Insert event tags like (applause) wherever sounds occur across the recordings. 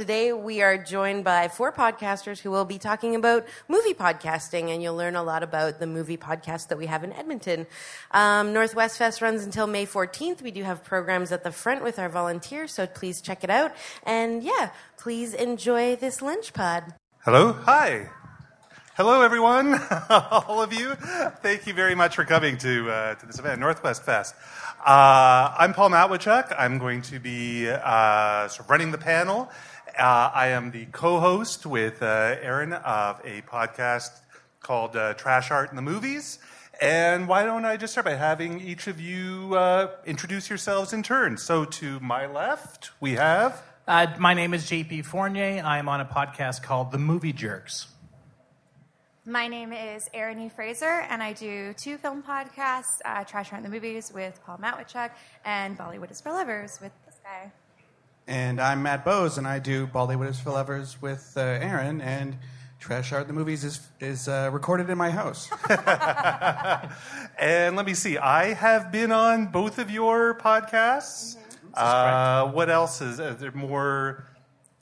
Today, we are joined by four podcasters who will be talking about movie podcasting, and you'll learn a lot about the movie podcast that we have in Edmonton. Um, Northwest Fest runs until May 14th. We do have programs at the front with our volunteers, so please check it out. And yeah, please enjoy this lunch pod. Hello. Hi. Hello, everyone. (laughs) All of you. Thank you very much for coming to, uh, to this event, Northwest Fest. Uh, I'm Paul Matwychuk. I'm going to be uh, sort of running the panel. Uh, I am the co-host with uh, Erin of a podcast called uh, Trash Art in the Movies. And why don't I just start by having each of you uh, introduce yourselves in turn? So to my left, we have. Uh, my name is JP Fournier. I'm on a podcast called The Movie Jerks. My name is Erin E. Fraser, and I do two film podcasts, uh, Trash Art in the Movies with Paul Matwychuk and Bollywood is for Lovers with this guy. And I'm Matt Bose, and I do Bollywood is for Lovers with uh, Erin, and Trash Art the Movies is, is uh, recorded in my house. (laughs) and let me see, I have been on both of your podcasts. Uh, what else is, is there more?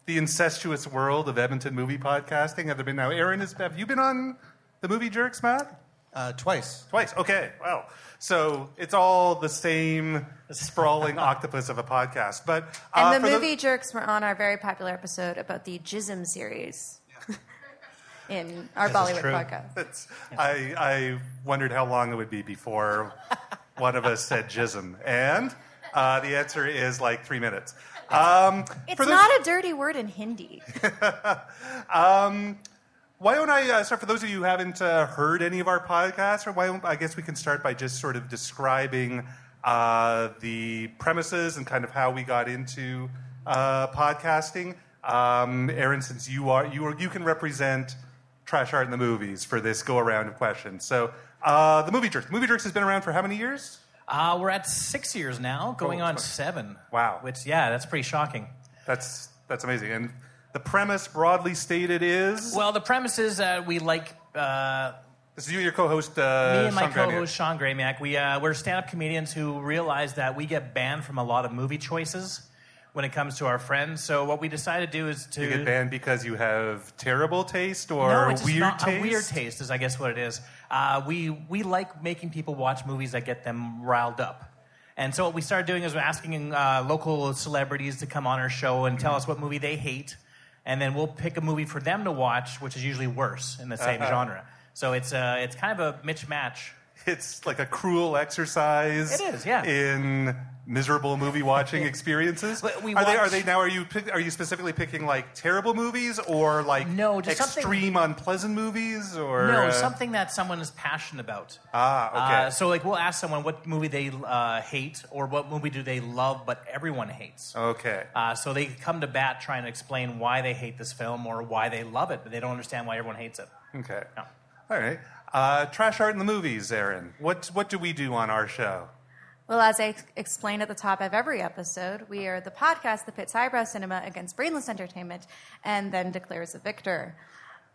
The incestuous world of Edmonton movie podcasting. Have there been now? Erin, is, have you been on the movie jerks, Matt? Uh, twice. Twice. Okay. Wow. So it's all the same sprawling (laughs) octopus of a podcast. But uh, And the for movie jerks were on our very popular episode about the Jism series (laughs) in our Bollywood podcast. It's, I, I wondered how long it would be before (laughs) one of us said jism. And uh, the answer is like three minutes. Um, It's for those- not a dirty word in Hindi. um, why don't I, uh, so for those of you who haven't uh, heard any of our podcasts, or why don't, I guess we can start by just sort of describing uh, the premises and kind of how we got into uh, podcasting. Um, Erin, since you are, you are, you can represent trash art in the movies for this go around of questions. So, uh, the movie jerks. The movie jerks has been around for how many years? Uh, we're at six years now, going Oh, on seven. Wow. Which, yeah, that's pretty shocking. That's that's amazing. And the premise, broadly stated, is Well, the premise is that we like. Uh, this is you, and your co-host, uh, me and my Sean co-host Sean Gramiak, we uh, we're stand-up comedians who realize that we get banned from a lot of movie choices when it comes to our friends. So what we decided to do is to You get banned because you have terrible taste or no, it's just weird not taste. a weird taste is I guess what it is. Uh, we we like making people watch movies that get them riled up. And so what we started doing is we're asking uh, local celebrities to come on our show and tell us what movie they hate, and then we'll pick a movie for them to watch, which is usually worse in the same Uh-huh. genre. So it's uh, it's kind of a mismatch. It's like a cruel exercise. It is, yeah. In miserable movie watching experiences. But we are they? Are they now? Are you? Pick, are you specifically picking like terrible movies or like No, just extreme unpleasant movies or No, uh, something that someone is passionate about. Ah, okay. Uh, so like we'll ask someone what movie they uh, hate or what movie do they love but everyone hates. okay. Uh, so they come to bat trying to explain why they hate this film or why they love it, but they don't understand why everyone hates it. Okay. No. All right. Uh, trash art in the movies, Erin. What what do we do on our show? Well, as I ex- explain at the top of every episode, we are the podcast that pits highbrow cinema against brainless entertainment and then declares a victor.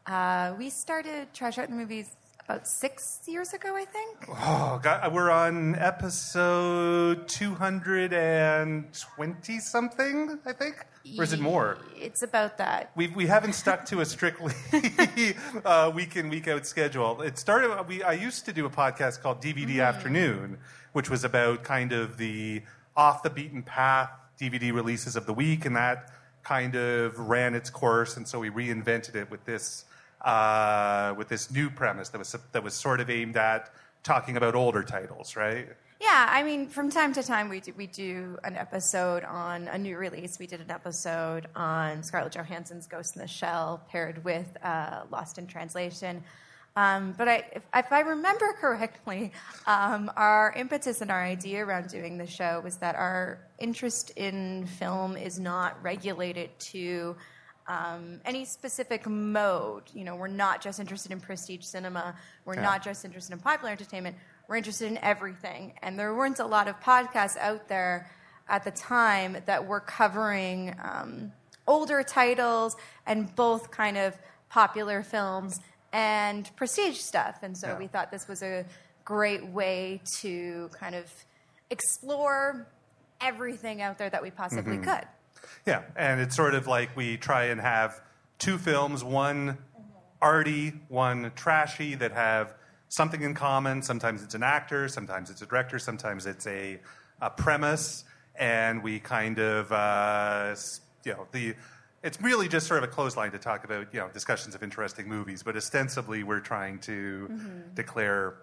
Uh, we started Trash Art in the Movies about six years ago, I think. Oh, God, we're on episode two hundred and twenty something. I think, or is it more? It's about that. We, we haven't stuck to a strictly (laughs) uh, week in week out schedule. It started. We I used to do a podcast called DVD Afternoon, which was about kind of the off the beaten path DVD releases of the week, and that kind of ran its course. And so we reinvented it with this uh, with this new premise that was that was sort of aimed at talking about older titles, right? Yeah, I mean, from time to time we do, we do an episode on a new release. We did an episode on Scarlett Johansson's Ghost in the Shell, paired with uh, Lost in Translation. Um, but I, if, if I remember (laughs) correctly, um, our impetus and our idea around doing the show was that our interest in film is not regulated to um, any specific mode. You know, we're not just interested in prestige cinema. We're Yeah. not just interested in popular entertainment. We're interested in everything. And there weren't a lot of podcasts out there at the time that were covering um, older titles and both kind of popular films and prestige stuff. And so Yeah. we thought this was a great way to kind of explore everything out there that we possibly could. Yeah, and it's sort of like we try and have two films, one arty, one trashy, that have something in common. Sometimes it's an actor, sometimes it's a director, sometimes it's a, a premise, and we kind of, uh, you know, the. It's really just sort of a clothesline to talk about, you know, discussions of interesting movies, but ostensibly we're trying to declare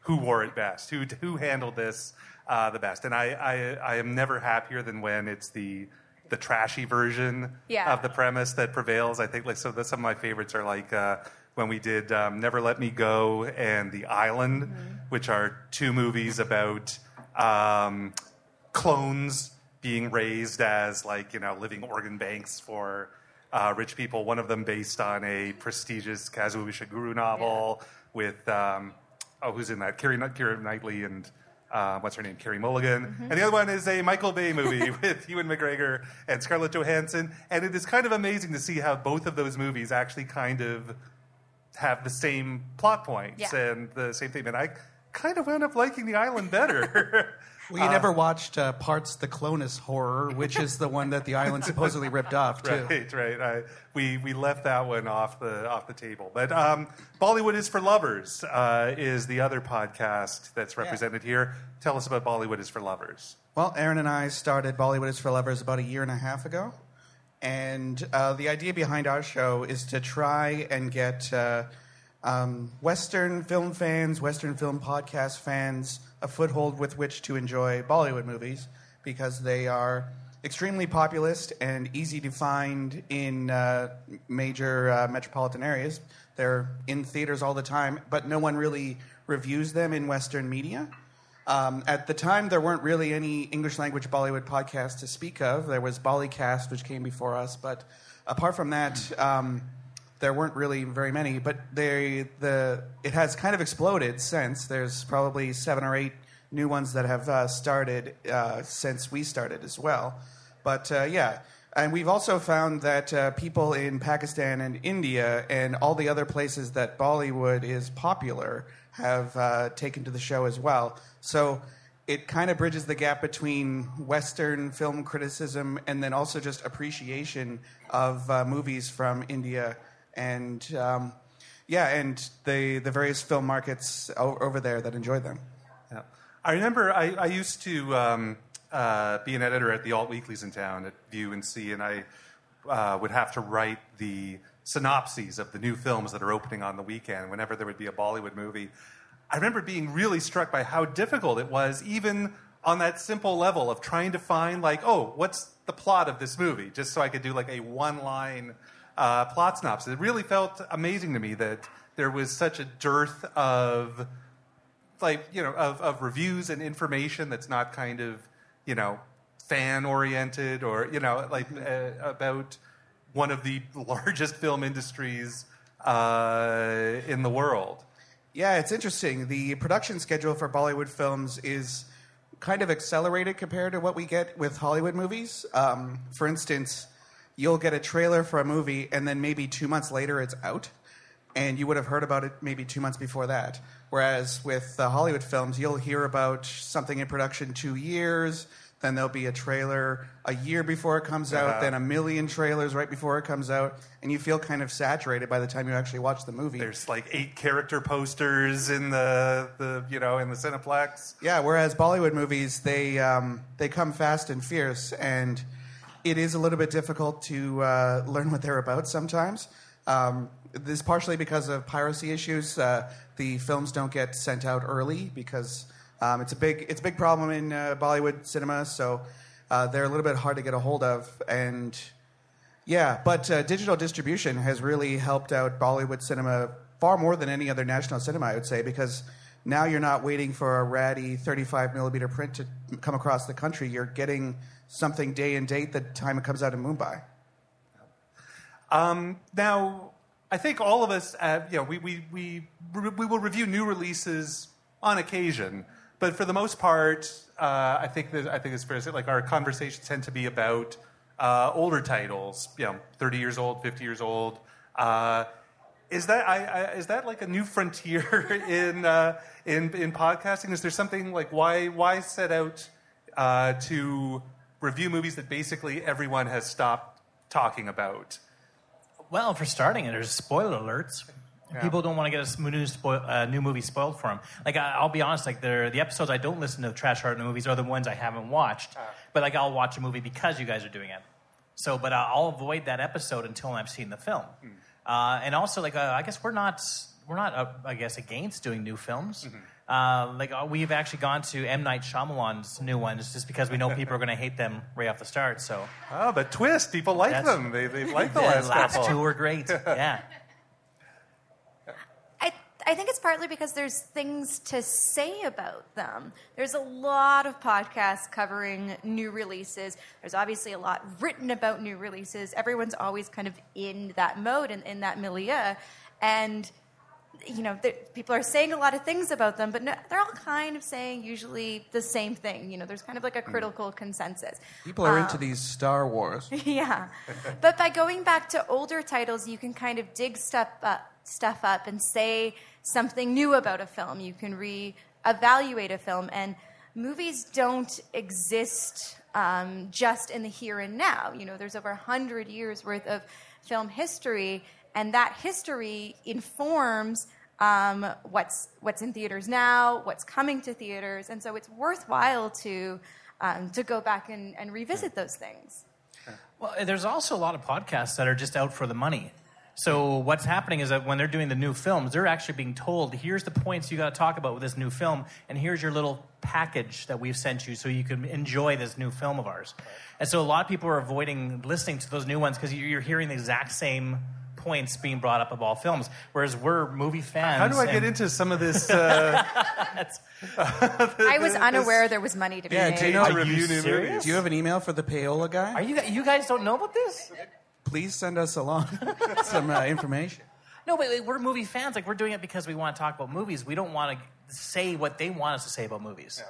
who wore it best, who who handled this uh, the best. And I, I I am never happier than when it's the the trashy version Yeah. of the premise that prevails. I think like so. Some of my favorites are like uh, when we did um, Never Let Me Go and The Island, which are two movies about um, clones being raised as like you know living organ banks for uh, rich people. One of them based on a prestigious Kazuo Ishiguro novel with um, oh who's in that? Kerry Keira Knightley and. Uh, what's her name? Carey Mulligan. And the other one is a Michael Bay movie (laughs) with Ewan McGregor and Scarlett Johansson. And it is kind of amazing to see how both of those movies actually kind of have the same plot points Yeah. and the same thing. And I kind of wound up liking The Island better. (laughs) We never watched uh, Parts the Clonus horror, which is the one that the (laughs) island supposedly ripped off too. right, right. I, we we left that one off the off the table. But um, Bollywood is for lovers uh, is the other podcast that's represented here. Tell us about Bollywood is for lovers. Well, Erin and I started Bollywood is for Lovers about a year and a half ago. And uh, the idea behind our show is to try and get uh, um, Western film fans, Western film podcast fans, a foothold with which to enjoy Bollywood movies because they are extremely populist and easy to find in uh, major uh, metropolitan areas. They're in theaters all the time, but no one really reviews them in Western media. Um, at the time, there weren't really any English language Bollywood podcasts to speak of. There was Bollycast, which came before us, but apart from that, um, there weren't really very many. But they, the, it has kind of exploded since. There's probably seven or eight new ones that have uh, started uh, since we started as well. But uh, yeah, and we've also found that uh, people in Pakistan and India and all the other places that Bollywood is popular have uh, taken to the show as well. So it kind of bridges the gap between Western film criticism and then also just appreciation of uh, movies from India and um, yeah, and the the various film markets o- over there that enjoy them. Yeah. I remember I, I used to um, uh, be an editor at the alt weeklies in town at Vue and See, and I uh, would have to write the synopses of the new films that are opening on the weekend whenever there would be a Bollywood movie. I remember being really struck by how difficult it was, even on that simple level of trying to find, like, oh, what's the plot of this movie, just so I could do like a one line uh, plot synopsis. It really felt amazing to me that there was such a dearth of like you know of, of reviews and information that's not kind of you know fan oriented or you know like uh, about one of the (laughs) largest film industries uh, in the world. Yeah, it's interesting. The production schedule for Bollywood films is kind of accelerated compared to what we get with Hollywood movies. Um, for instance, you'll get a trailer for a movie, and then maybe two months later it's out, and you would have heard about it maybe two months before that. Whereas with the Hollywood films, you'll hear about something in production two years, then there'll be a trailer a year before it comes out, Uh-huh. then a million trailers right before it comes out, and you feel kind of saturated by the time you actually watch the movie. There's like eight character posters in the, the you know in the Cineplex. Yeah, whereas Bollywood movies, they um, they come fast and fierce, and it is a little bit difficult to uh, learn what they're about sometimes. Um, this is partially because of piracy issues. Uh, the films don't get sent out early because um, it's a big it's a big problem in uh, Bollywood cinema. So uh, they're a little bit hard to get a hold of, and yeah, but uh, digital distribution has really helped out Bollywood cinema far more than any other national cinema, I would say, because now you're not waiting for a ratty 35 millimeter print to come across the country. You're getting something day and date the time it comes out in Mumbai. Um, now, I think all of us, uh, you know, we, we, we, we will review new releases on occasion, but for the most part, uh, I think that I think it's fair to say, like our conversations tend to be about uh, older titles, you know, thirty years old, fifty years old. Is that I, I, is that like a new frontier (laughs) in uh, in in podcasting? Is there something like why why set out uh, to review movies that basically everyone has stopped talking about? Well, for starting, there's spoiler alerts. Yeah. People don't want to get a new, spoil, uh, new movie spoiled for them. Like I, I'll be honest, like the episodes I don't listen to trash art movies are the ones I haven't watched. But like I'll watch a movie because you guys are doing it. So, but I'll avoid that episode until I've seen the film. Uh, and also, like uh, I guess we're not we're not uh, I guess against doing new films. Uh, like uh, we've actually gone to M Night Shyamalan's new ones just because we know people are going to hate them right off the start. So Oh, but twist, people like That's- them. They they like the (laughs) the last, last couple. two were great. (laughs) Yeah. I, think it's partly because there's things to say about them. There's a lot of podcasts covering new releases. There's obviously a lot written about new releases. Everyone's always kind of in that mode and in that milieu. And, you know, people are saying a lot of things about them, but no, they're all kind of saying usually the same thing. You know, there's kind of like a hmm. critical consensus. People are into um, these Star Wars. (laughs) yeah. But by going back to older titles, you can kind of dig stuff up, stuff up and say something new about a film. You can re-evaluate a film, and movies don't exist um, just in the here and now. You know, there's over a hundred years worth of film history, and that history informs um, what's what's in theaters now, what's coming to theaters, and so it's worthwhile to um, to go back and, and revisit those things. Well, there's also a lot of podcasts that are just out for the money. So what's happening is that when they're doing the new films, they're actually being told, "Here's the points you got to talk about with this new film, and here's your little package that we've sent you, so you can enjoy this new film of ours." And so a lot of people are avoiding listening to those new ones because you're hearing the exact same points being brought up of all films, whereas we're movie fans. How do I get into some of this? (laughs) Uh, (laughs) I was unaware there was money to be Yeah, made. do you know- Are you serious? Do you have an email for the payola guy? Are you you guys don't know about this? Please send us along (laughs) some uh, information. No, but like, we're movie fans. Like we're doing it because we want to talk about movies. We don't want to say what they want us to say about movies.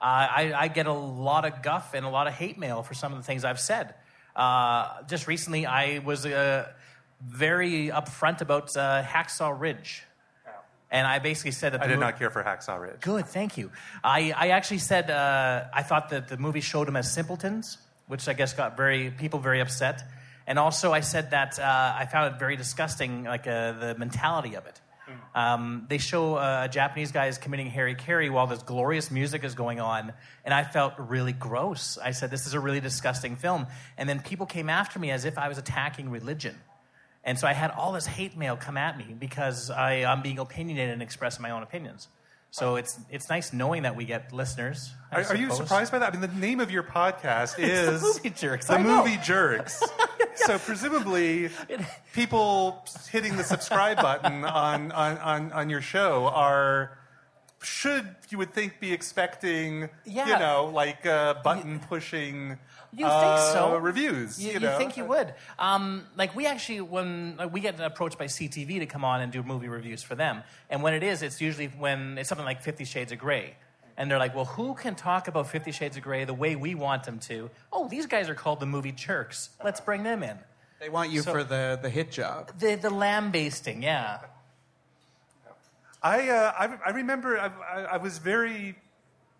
Uh, I, I get a lot of guff and a lot of hate mail for some of the things I've said. Uh, just recently, I was uh, very upfront about uh, Hacksaw Ridge, and I basically said that the I did mo- not care for Hacksaw Ridge. Good, thank you. I, I actually said uh, I thought that the movie showed them as simpletons, which I guess got very people very upset. And also, I said that uh, I found it very disgusting, like uh, the mentality of it. Um, they show uh, a Japanese guy is committing hara-kiri while this glorious music is going on, and I felt really gross. I said, "This is a really disgusting film." And then people came after me as if I was attacking religion. And so I had all this hate mail come at me because I, I'm being opinionated and expressing my own opinions. So it's it's nice knowing that we get listeners. Are, are you surprised by that? I mean, the name of your podcast (laughs) is The Movie Jerks, The. Movie Jerks. (laughs) (laughs) So presumably, people hitting the subscribe button on, on, on, on your show are should you would think be expecting Yeah. you know like uh, button pushing You uh, think so? reviews You, you, you think you would? Um, like we actually, when like, we get approached by CTV to come on and do movie reviews for them, and when it is, it's usually when it's something like Fifty Shades of Grey, and they're like, "Well, who can talk about Fifty Shades of Grey the way we want them to?" Oh, these guys are called the movie jerks. Let's bring them in. They want you So- for the, the hit job. The the lamb basting, yeah. I, uh, I, I remember I, I, I was very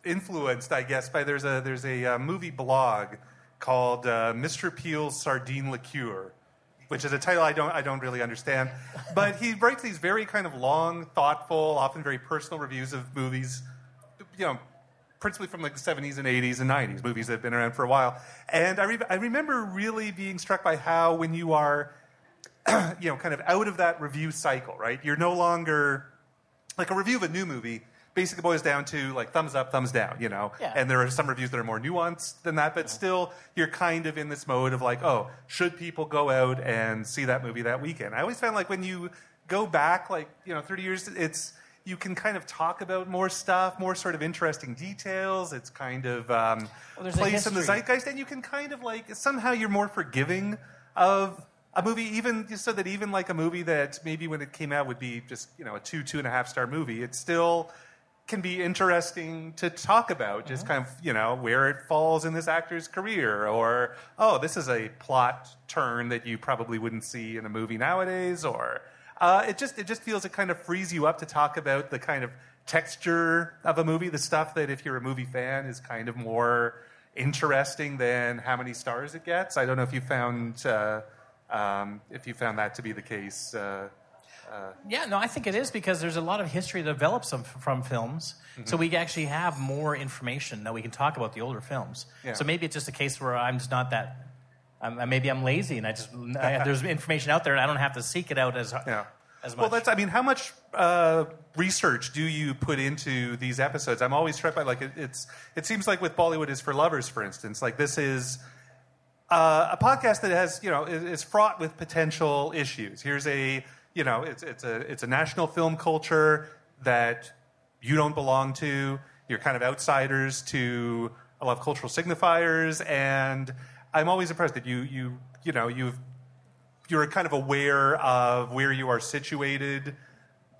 influenced, I guess, by there's a there's a uh, movie blog called uh, Mr. Peel's Sardine Liqueur, which is a title I don't I don't really understand, but he writes these very kind of long, thoughtful, often very personal reviews of movies, you know. Principally from like the 70s and 80s and 90s, movies that have been around for a while. And I, re- I remember really being struck by how, when you are, (clears throat) you know, kind of out of that review cycle, right? You're no longer like a review of a new movie basically boils down to like thumbs up, thumbs down, you know. Yeah. And there are some reviews that are more nuanced than that, but still you're kind of in this mode of like, oh, should people go out and see that movie that weekend? I always found like when you go back like, you know, 30 years, it's you can kind of talk about more stuff, more sort of interesting details. It's kind of um, Well, place in the zeitgeist, and you can kind of like somehow you're more forgiving of a movie, even so that even like a movie that maybe when it came out would be just you know a two two and a half star movie, it still can be interesting to talk about. Just kind of you know where it falls in this actor's career, or oh, this is a plot turn that you probably wouldn't see in a movie nowadays, or uh, it just it just feels it kind of frees you up to talk about the kind of texture of a movie, the stuff that if you're a movie fan is kind of more interesting than how many stars it gets. I don't know if you found uh, um, if you found that to be the case. Uh, Yeah, no, I think it is because there's a lot of history that develops from, from films. So we actually have more information that we can talk about the older films. Yeah. So maybe it's just a case where I'm just not that. I'm, maybe I'm lazy and I just I, (laughs) there's information out there and I don't have to seek it out as Yeah. as much. Well, that's. I mean, how much uh, research do you put into these episodes? I'm always struck by like it, it's. It seems like with Bollywood is for lovers, for instance. Like this is uh, a podcast that has you know is, is fraught with potential issues. Here's a you know it's it's a it's a national film culture that you don't belong to. You're kind of outsiders to a lot of cultural signifiers, and I'm always impressed that you you you know you've you're kind of aware of where you are situated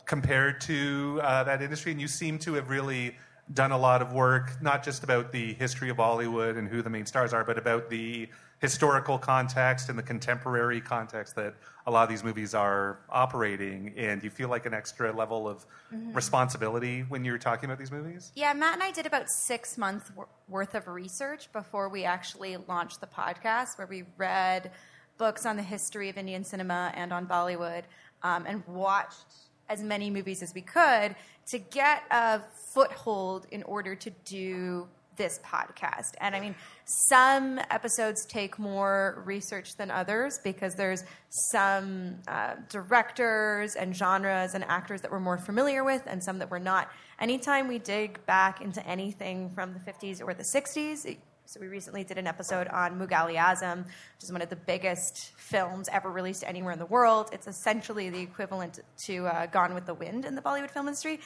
compared to uh, that industry, and you seem to have really done a lot of work, not just about the history of Hollywood and who the main stars are, but about the historical context and the contemporary context that a lot of these movies are operating and you feel like an extra level of responsibility when you're talking about these movies? Yeah, Matt and I did about six months wor- worth of research before we actually launched the podcast, where we read books on the history of Indian cinema and on Bollywood, um, and watched as many movies as we could to get a foothold in order to do this podcast. And I mean, some episodes take more research than others because there's some uh, directors and genres and actors that we're more familiar with and some that we're not. Anytime we dig back into anything from the 50s or the 60s, it- so we recently did an episode on Mughal Azam, which is one of the biggest films ever released anywhere in the world. It's essentially the equivalent to uh, Gone with the Wind in the Bollywood film industry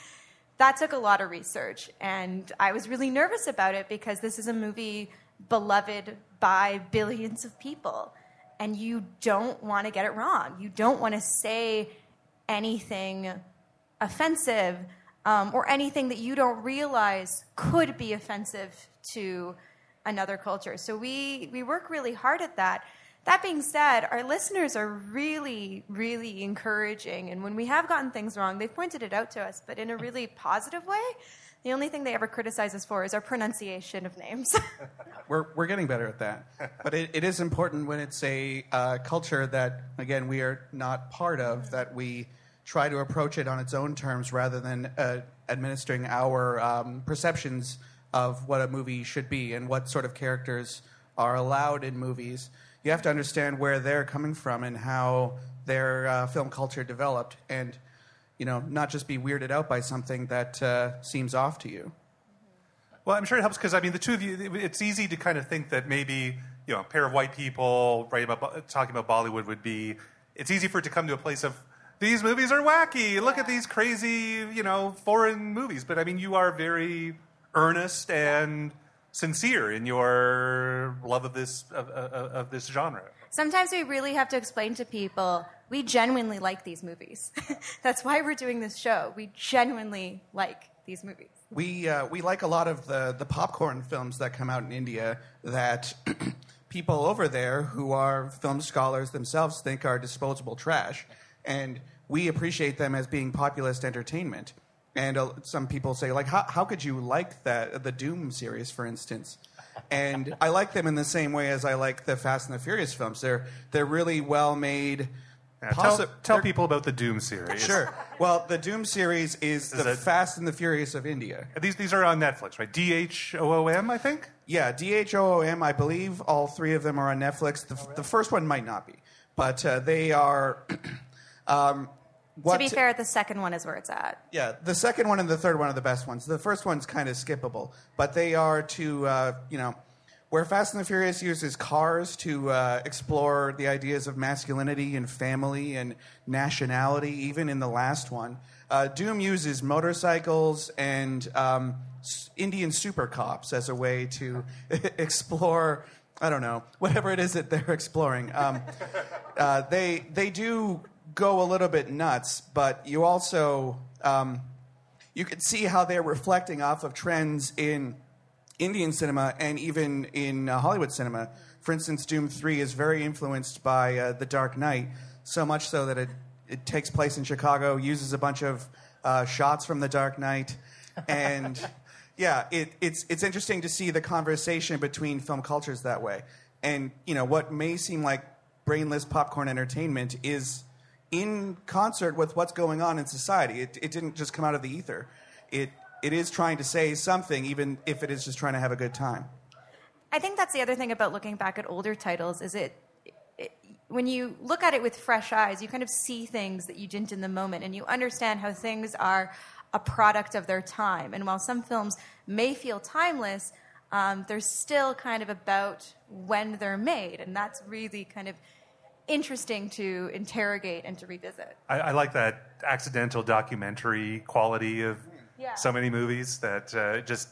that took a lot of research and i was really nervous about it because this is a movie beloved by billions of people and you don't want to get it wrong. You don't want to say anything offensive um, or anything that you don't realize could be offensive to another culture. So we we work really hard at that that being said, our listeners are really, really encouraging. And when we have gotten things wrong, they've pointed it out to us, but in a really positive way. The only thing they ever criticize us for is our pronunciation of names. (laughs) We're, we're getting better at that. But it, it is important when it's a uh, culture that, again, we are not part of, that we try to approach it on its own terms rather than uh, administering our um, perceptions of what a movie should be and what sort of characters are allowed in movies. You have to understand where they're coming from and how their uh, film culture developed, and you know, not just be weirded out by something that uh, seems off to you. Well, I'm sure it helps because I mean, the two of you. It's easy to kind of think that maybe you know, a pair of white people writing about talking about Bollywood would be. It's easy for it to come to a place of these movies are wacky. Look at these crazy, you know, foreign movies. But I mean, you are very earnest and sincere in your love of this of, of, of this genre. Sometimes we really have to explain to people we genuinely like these movies. (laughs) That's why we're doing this show. We genuinely like these movies. We uh, we like a lot of the the popcorn films that come out in India that (clears throat) people over there who are film scholars themselves think are disposable trash, and we appreciate them as being populist entertainment. And uh, some people say like, how how could you like that the Dhoom series, for instance? And I like them in the same way as I like the Fast and the Furious films. They're they're really well made. Yeah, tell possi- tell people about the Dhoom series. Sure. Well, the Dhoom series is, the it- Fast and the Furious of India. These these are on Netflix, right? D H O O M, I think. Yeah, D H O O M. I believe all three of them are on Netflix. The, the first one might not be, but uh, they are. (clears throat) um, what to be fair, the second one is where it's at. yeah, the second one and the third one are the best ones. The first one's kind of skippable, but they are to uh, you know where Fast and the Furious uses cars to uh, explore the ideas of masculinity and family and nationality. Even in the last one, uh, Dhoom uses motorcycles and um, Indian super cops as a way to (laughs) explore. I don't know whatever it is that they're (laughs) exploring. Um, uh, they they do go a little bit nuts, but you also um, you can see how they're reflecting off of trends in Indian cinema and even in uh, Hollywood cinema. For instance, Dhoom Three is very influenced by uh, The Dark Knight, so much so that it it takes place in Chicago, uses a bunch of uh, shots from The Dark Knight, and (laughs) Yeah, it, it's it's interesting to see the conversation between film cultures that way, and you know what may seem like brainless popcorn entertainment is in concert with what's going on in society. It, it didn't just come out of the ether. It it is trying to say something, even if it is just trying to have a good time. I think that's the other thing about looking back at older titles is it, it when you look at it with fresh eyes, you kind of see things that you didn't in the moment, and you understand how things are a product of their time. And while some films may feel timeless, um, they're still kind of about when they're made, and that's really kind of interesting to interrogate and to revisit. I, I like that accidental documentary quality of Yeah. so many movies that uh, just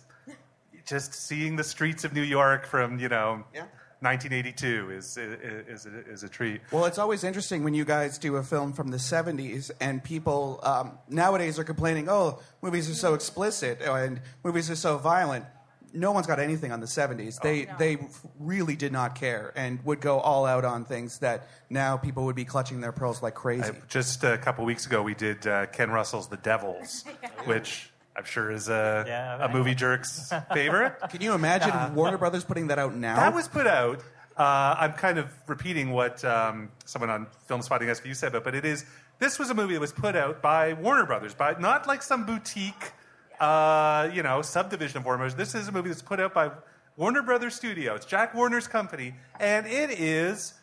just seeing the streets of New York from you know Yeah. 1982 is is, is, is a treat. Well, it's always interesting when you guys do a film from the 70s and people um, nowadays are complaining, oh, movies are so explicit and movies are so violent. No one's got anything on the 70s. They, they really did not care and would go all out on things that now people would be clutching their pearls like crazy. I- just a couple weeks ago, we did uh, Ken Russell's The Devils, (laughs) which I'm sure is a, Yeah, a movie jerk's (laughs) favorite. Can you imagine Warner Brothers putting that out now? That was put out. Uh, I'm kind of repeating what um, someone on Filmspotting SVU said, but, but it is. This was a movie that was put out by Warner Brothers, by not like some boutique, uh, you know, subdivision of Warner Brothers. This is a movie that's put out by Warner Brothers Studios, It's Jack Warner's company, and it is.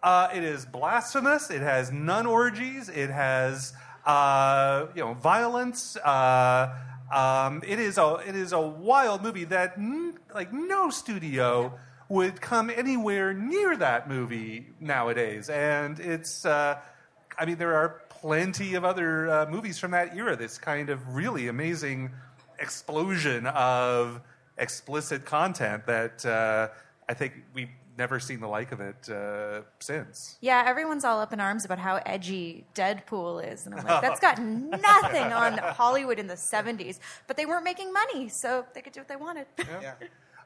Uh, it is blasphemous. It has nun orgies. It has uh, you know violence. Uh, um, it is a it is a wild movie that n- like no studio would come anywhere near that movie nowadays. And it's uh, I mean there are plenty of other uh, movies from that era. This kind of really amazing explosion of explicit content that uh, I think we've never seen the like of it uh, since. Yeah, everyone's all up in arms about how edgy Deadpool is. And I'm like, that's got (laughs) nothing on Hollywood in the 70s. But they weren't making money, so they could do what they wanted. Yeah.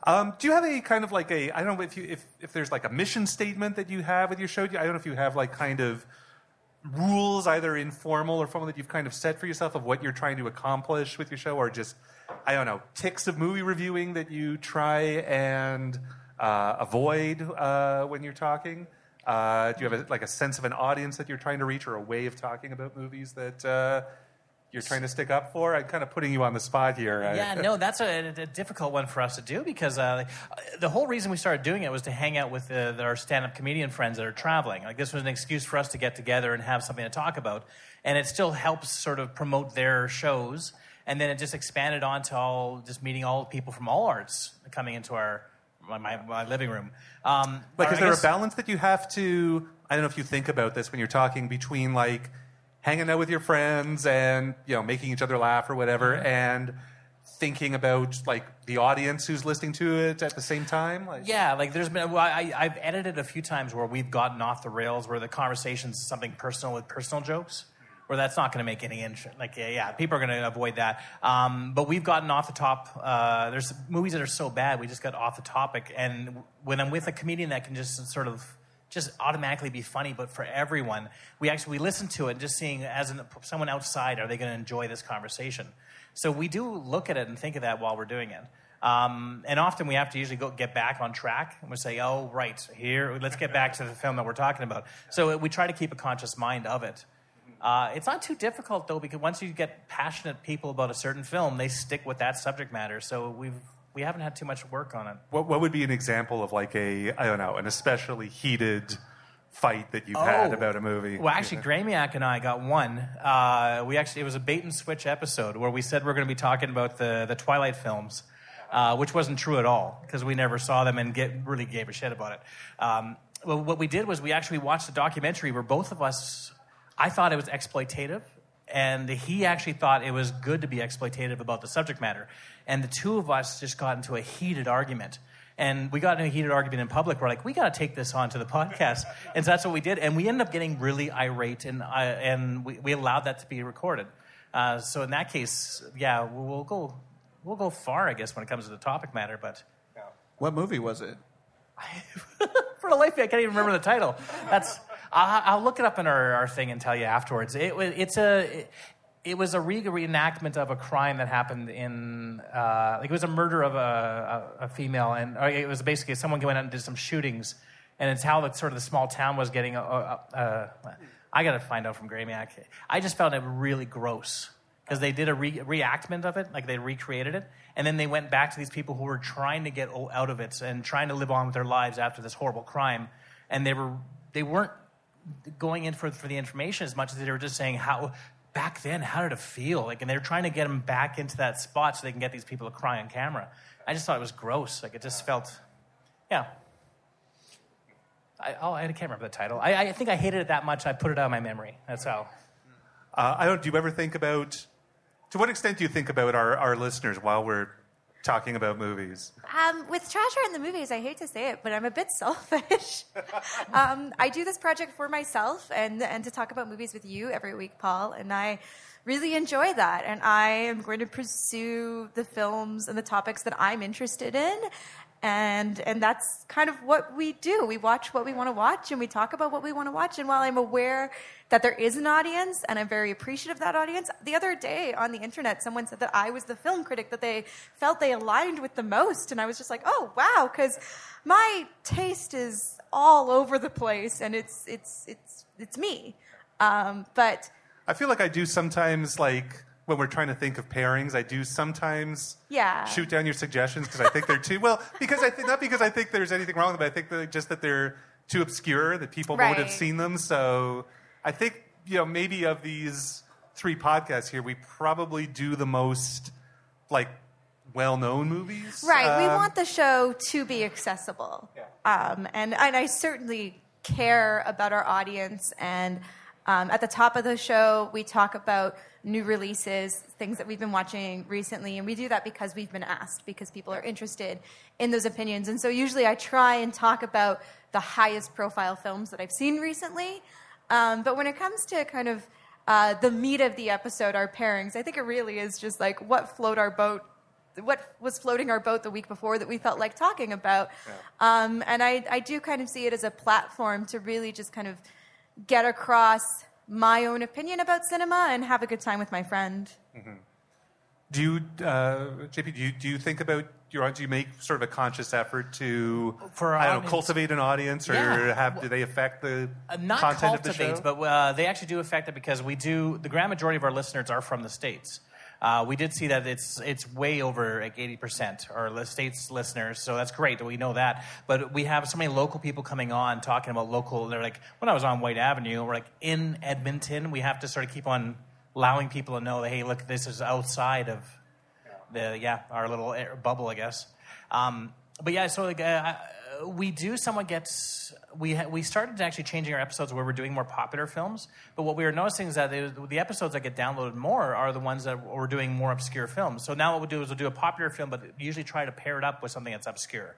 Um, do you have a kind of like a I don't know if you if, if there's like a mission statement that you have with your show? I don't know if you have like kind of rules, either informal or formal, that you've kind of set for yourself of what you're trying to accomplish with your show, or just I don't know ticks of movie reviewing that you try and uh, avoid uh, when you're talking. Uh, do you have a, like a sense of an audience that you're trying to reach, or a way of talking about movies that uh, you're trying to stick up for? I'm kind of putting you on the spot here. Yeah, no, that's a, a difficult one for us to do because uh, the whole reason we started doing it was to hang out with uh, our stand-up comedian friends that are traveling. Like this was an excuse for us to get together and have something to talk about, and it still helps sort of promote their shows. And then it just expanded on to all just meeting all people from all arts coming into our my, my, my living room. Um, Like, I is there guess- a balance that you have to? I don't know if you think about this when you're talking between like hanging out with your friends and you know making each other laugh or whatever, and thinking about like the audience who's listening to it at the same time. Like, Yeah, like there's been. Well, I, I've edited a few times where we've gotten off the rails, where the conversation's something personal with personal jokes, where that's not going to make any interest. Like, yeah, yeah, people are going to avoid that. Um, but we've gotten off the top. Uh, there's movies that are so bad, we just got off the topic. And when I'm with a comedian that can just sort of just automatically be funny, but for everyone, we actually we listen to it, and just seeing as an, someone outside, are they going to enjoy this conversation? So we do look at it and think of that while we're doing it. Um, and often we have to usually go get back on track and we say, oh, right, here, let's get back to the film that we're talking about. So we try to keep a conscious mind of it. Uh, it's not too difficult, though, because once you get passionate people about a certain film, they stick with that subject matter. So we've, we haven't had too much work on it. what what would be an example of like a I don't know an especially heated fight that you've had Oh. about a movie? Well, actually, Gramiak and I got one. Uh, we actually it was a bait and switch episode where we said we're going to be talking about the the Twilight films, uh, which wasn't true at all because we never saw them and get really gave a shit about it. Um, well, what we did was we actually watched a documentary where both of us, I thought it was exploitative. And he actually thought it was good to be exploitative about the subject matter. And the two of us just got into a heated argument. And we got into a heated argument in public. We're like, we got to take this onto the podcast. (laughs) And so that's what we did. And we ended up getting really irate, and, uh, and we, we allowed that to be recorded. Uh, so in that case, yeah, we'll, we'll go we'll go far, I guess, when it comes to the topic matter. But What movie was it? (laughs) for the life of me, I can't even remember the title. That's I'll, I'll look it up in our, our thing and tell you afterwards. It, it's a. It, it was a re- reenactment of a crime that happened in uh, like it was a murder of a, a, a female and or it was basically someone going out and did some shootings and it's how the sort of the small town was getting uh, uh, uh, i gotta find out from Gramiak i just found it really gross because they did a re- reactment of it like they recreated it and then they went back to these people who were trying to get out of it and trying to live on with their lives after this horrible crime and they were they weren't going in for, for the information as much as they were just saying how back then how did it feel like and they're trying to get them back into that spot so they can get these people to cry on camera i just thought it was gross like it just felt yeah I, oh, I can't remember the title. I, I think I hated it that much. I put it out of my memory. That's how. Uh, I don't. Do you ever think about? To what extent do you think about our, our listeners while we're talking about movies? Um, with Art in the movies, I hate to say it, but I'm a bit (laughs) selfish. um, I do this project for myself and and to talk about movies with you every week, Paul, and I really enjoy that. And I am going to pursue the films and the topics that I'm interested in. And and that's kind of what we do. We watch what we want to watch and we talk about what we want to watch. And while I'm aware that there is an audience and I'm very appreciative of that audience, the other day on the internet someone said that I was the film critic that they felt they aligned with the most. And I was just like, oh wow, because my taste is all over the place and it's it's it's it's me. Um, but I feel like I do sometimes like when we're trying to think of pairings, I do sometimes Yeah. shoot down your suggestions because I think they're too well. Because I think not because I think there's anything wrong with them. I think that just that they're too obscure that people won't have seen them. So I think you know maybe of these three podcasts here, we probably do the most like well-known movies. Right. we Um, want the show to be accessible. Um, and, and I certainly care about our audience. And um, at the top of the show, we talk about new releases, things that we've been watching recently. And we do that because we've been asked, because people are interested in those opinions. And so usually I try and talk about the highest profile films that I've seen recently. Um, but when it comes to kind of uh, the meat of the episode, our pairings, I think it really is just like what float our boat what was floating our boat the week before that we felt like talking about. Um, and I, I do kind of see it as a platform to really just kind of get across my own opinion about cinema and have a good time with my friend. Do you, uh, JP? Do you do you think about your? Do you make sort of a conscious effort to For I don't know, cultivate an audience, or Yeah. have do they affect the Uh, not content of the show? but uh, they actually do affect it because we do. The grand majority of our listeners are from the states. Uh, we did see that it's it's way over like eighty percent are li- states listeners, so that's great. That we know that, but we have so many local people coming on talking about local. They're like, when I was on Whyte Avenue, we're like in Edmonton. We have to sort of keep on allowing people to know that hey, look, this is outside of the yeah our little air bubble, I guess. Um, but yeah, so like uh, uh, we do somewhat get we ha- we started actually changing our episodes where we're doing more popular films. But what we were noticing is that the, the episodes that get downloaded more are the ones that we're doing more obscure films. So now what we'll do is we'll do a popular film, but usually try to pair it up with something that's obscure.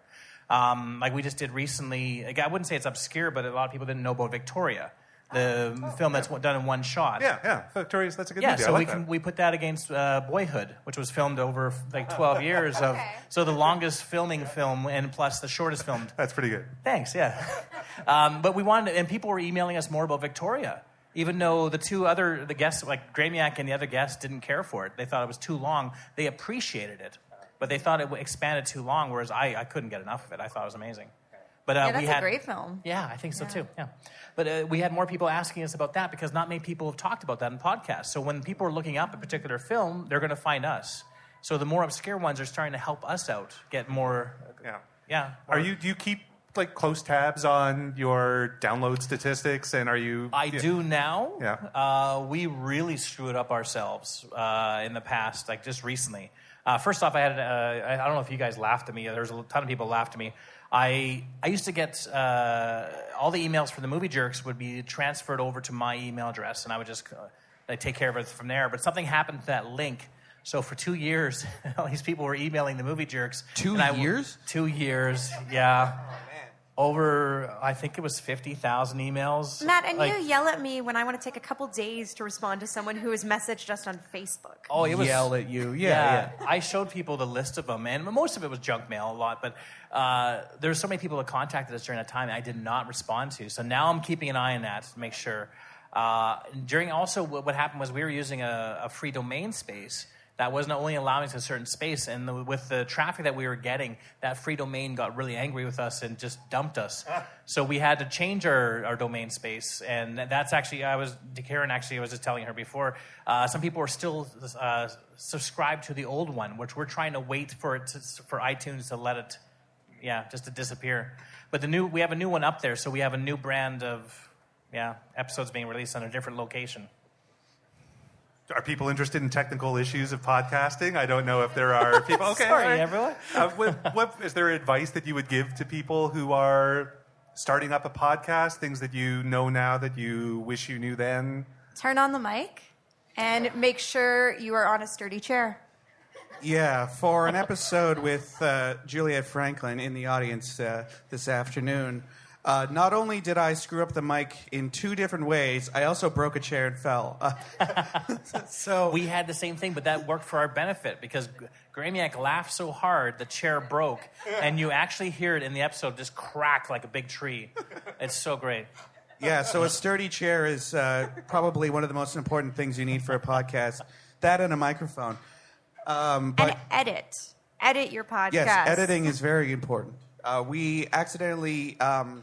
Um, like we just did recently. Like I wouldn't say it's obscure, but a lot of people didn't know about Victoria, the film that's done in one shot. Yeah, yeah. Victoria's, that's a good Yeah, movie. I so like we that. can we put that against uh, Boyhood, which was filmed over like 12 years of Okay. so the longest filming film and plus the shortest filmed. That's pretty good. Thanks, yeah. (laughs) Um, but we wanted, and people were emailing us more about Victoria, even though the two other the guests like Gramiak and the other guests didn't care for it. They thought it was too long. They appreciated it, but they thought it expanded too long. Whereas I, I couldn't get enough of it. I thought it was amazing. But uh, Yeah, we that's a great film. yeah, I think so too. Yeah, but uh, we had more people asking us about that because not many people have talked about that in podcasts. So when people are looking up a particular film, they're going to find us. So the more obscure ones are starting to help us out, get more. Yeah. Yeah. Are you? Do you keep like close tabs on your download statistics? And are you? I yeah. do now. Yeah. Uh, we really screwed it up ourselves uh, in the past, like just recently. Uh, first off, I had uh, I I don't know if you guys laughed at me. There's a ton of people laughed at me. I I used to get uh, all the emails for the movie jerks would be transferred over to my email address, and I would just uh, I'd take care of it from there. But something happened to that link. So for two years, (laughs) all these people were emailing the movie jerks. Two I years? Two years, yeah. Over, I think it was fifty thousand emails. Matt, and Like- you yell at me when I want to take a couple days to respond to someone who has messaged us on Facebook. Oh, it was yell at you. Yeah, yeah. I showed people the list of them, and most of it was junk mail, a lot. But uh, were so many people that contacted us during that time, I did not respond to. So now I'm keeping an eye on that to make sure. Uh, during also, what, what happened was we were using a, a free domain space that wasn't only allowing us a certain space. And the, with the traffic that we were getting, that free domain got really angry with us and just dumped us. so we had to change our, our domain space. And that's actually, I was, to Karen actually, I was just telling her before, uh, some people are still uh, subscribed to the old one, which we're trying to wait for it to, for iTunes to let it, yeah, just to disappear. But the new, we have a new one up there, so we have a new brand of, yeah, episodes being released on a different location. Are people interested in technical issues of podcasting? I don't know if there are (laughs) people. Okay, Sorry, all right. everyone. Uh, what, what, is there advice that you would give to people who are starting up a podcast? Things that you know now that you wish you knew then? Turn on the mic and make sure you are on a sturdy chair. Yeah, for an episode with uh, Juliet Franklin in the audience uh, this afternoon, uh, not only did I screw up the mic in two different ways, I also broke a chair and fell. Uh, (laughs) so We had the same thing, but that worked for our benefit because Gramiak laughed so hard the chair broke, and you actually hear it in the episode just crack like a big tree. It's so great. yeah, so a sturdy chair is uh, probably one of the most important things you need for a podcast. That and a microphone. Um, but and edit. Edit your podcast. Yes, editing is very important. Uh, we accidentally um,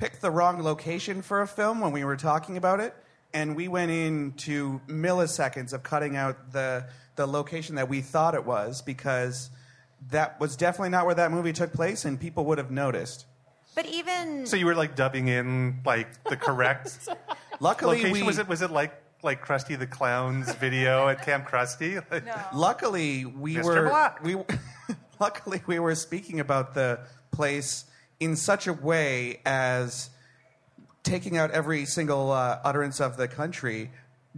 picked the wrong location for a film when we were talking about it, and we went into milliseconds of cutting out the the location that we thought it was because that was definitely not where that movie took place, and people would have noticed. But even So you were like dubbing in like the correct (laughs) Luckily, location. we Was it was it like like Krusty the Clown's video at Camp Krusty? (laughs) luckily we Mr. were Black. we (laughs) luckily we were speaking about the place in such a way as taking out every single uh, utterance of the country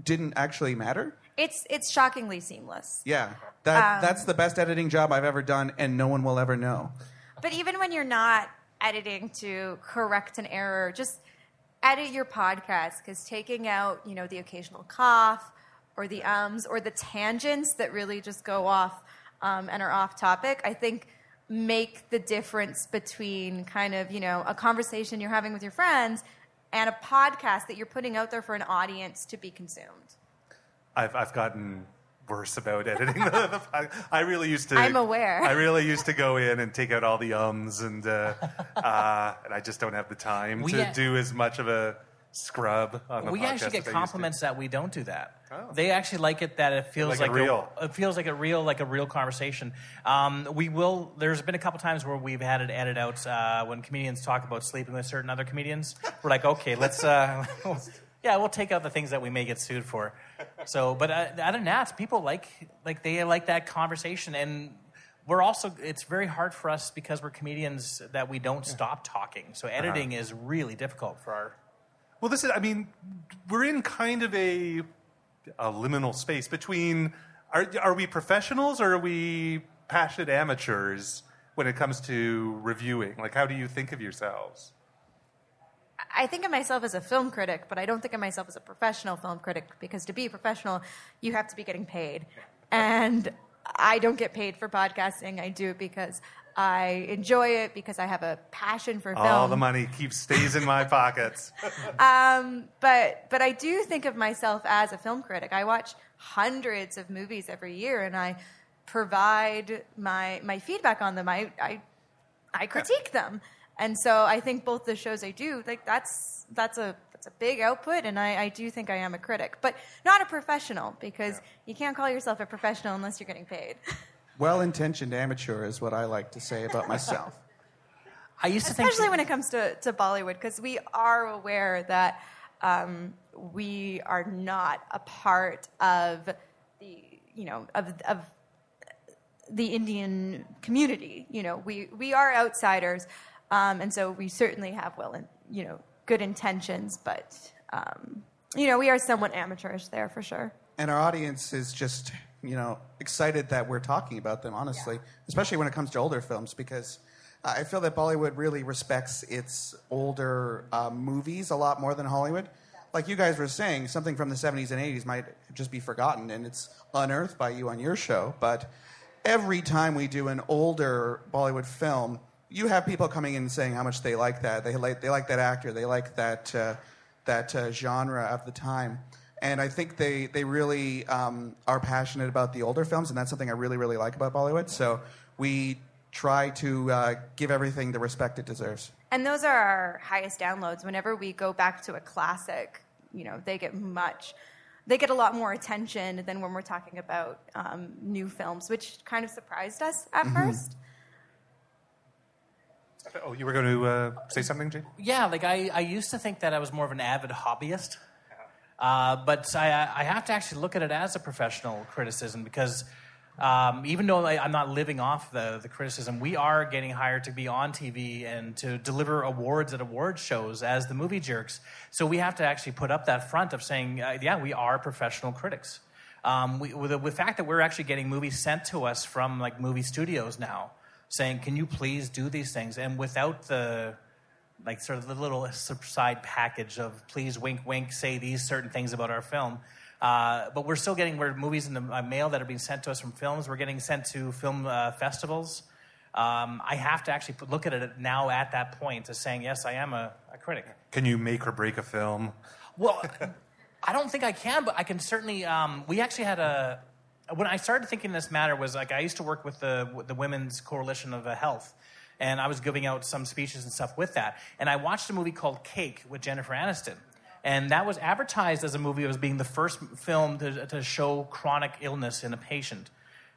didn't actually matter. it's it's shockingly seamless. Yeah, that that's the best editing job I've ever done, and no one will ever know. But even when you're not editing to correct an error, just edit your podcast because taking out, you know, the occasional cough or the ums or the tangents that really just go off um, and are off topic, I think make the difference between kind of, you know, a conversation you're having with your friends and a podcast that you're putting out there for an audience to be consumed. I've I've gotten worse about editing the, the (laughs) pod- I really used to. I'm aware. I really used to go in and take out all the ums and uh, uh, and I just don't have the time We to had- do as much of a scrub on the we podcast actually get as I used to. compliments that we don't do that. Oh. They actually like it that it feels Like like, a real. it feels like a real like a real conversation. Um, we will. There's been a couple times where we've had it edit out uh, when comedians talk about sleeping with certain other comedians. We're like, okay, let's. Uh, (laughs) yeah, we'll take out the things that we may get sued for. So, but uh, other than that, people like like they like that conversation and. We're also, it's very hard for us because we're comedians that we don't stop talking. So editing is really difficult for our Well, this is. I mean, we're in kind of a a liminal space between. Are are we professionals or are we passionate amateurs when it comes to reviewing? Like, how do you think of yourselves? I think of myself as a film critic, but I don't think of myself as a professional film critic because to be a professional, you have to be getting paid. And I don't get paid for podcasting. I do it because I enjoy it, because I have a passion for film. All the money keeps stays in my (laughs) pockets. Um, but but I do think of myself as a film critic. I watch hundreds of movies every year, and I provide my my feedback on them. I I, I critique them, and so I think both the shows I do like that's that's a that's a big output, and I, I do think I am a critic, but not a professional because you can't call yourself a professional unless you're getting paid. (laughs) Well-intentioned amateur is what I like to say about myself. I used to think especially when it comes to, to Bollywood, because we are aware that um, we are not a part of the you know of of the Indian community. You know, we we are outsiders, um, and so we certainly have well, in, you know, good intentions, but um, you know, we are somewhat amateurish there for sure. and our audience is just you know excited that we're talking about them honestly especially when it comes to older films because i feel that bollywood really respects its older uh, movies a lot more than hollywood. Like you guys were saying something from the 70s and 80s might just be forgotten and it's unearthed by you on your show but every time we do an older bollywood film you have people coming in saying how much they like that. They like, they like that actor. They like that uh, that uh, genre of the time. And I think they, they really um, are passionate about the older films, and that's something I really, really like about Bollywood. So we try to uh, give everything the respect it deserves. And those are our highest downloads. Whenever we go back to a classic, you know, they get much, they get a lot more attention than when we're talking about um, new films, which kind of surprised us at Mm-hmm. first. Oh, you were going to uh, say something, Jay? Yeah, like I, I used to think that I was more of an avid hobbyist. Uh, but I, I have to actually look at it as a professional criticism because um, even though I, I'm not living off the, the criticism, we are getting hired to be on TV and to deliver awards at award shows as the movie jerks. So we have to actually put up that front of saying, uh, yeah, we are professional critics. Um, we, with, the, with the fact that we're actually getting movies sent to us from like movie studios now, saying, "Can you please do these things?" and without the like sort of the little side package of please wink wink say these certain things about our film uh, but we're still getting we're movies in the uh, mail that are being sent to us from films we're getting sent to film uh, festivals um, i have to actually put, look at it now at that point as saying yes i am a, a critic Can you make or break a film? well, (laughs) I don't think I can, but I can certainly. Um, we actually had a. When I started thinking this matter was like I used to work with the the Women's Coalition of uh, Health, and I was giving out some speeches and stuff with that. And I watched a movie called Cake with Jennifer Aniston, and that was advertised as a movie as being the first film to, to show chronic illness in a patient.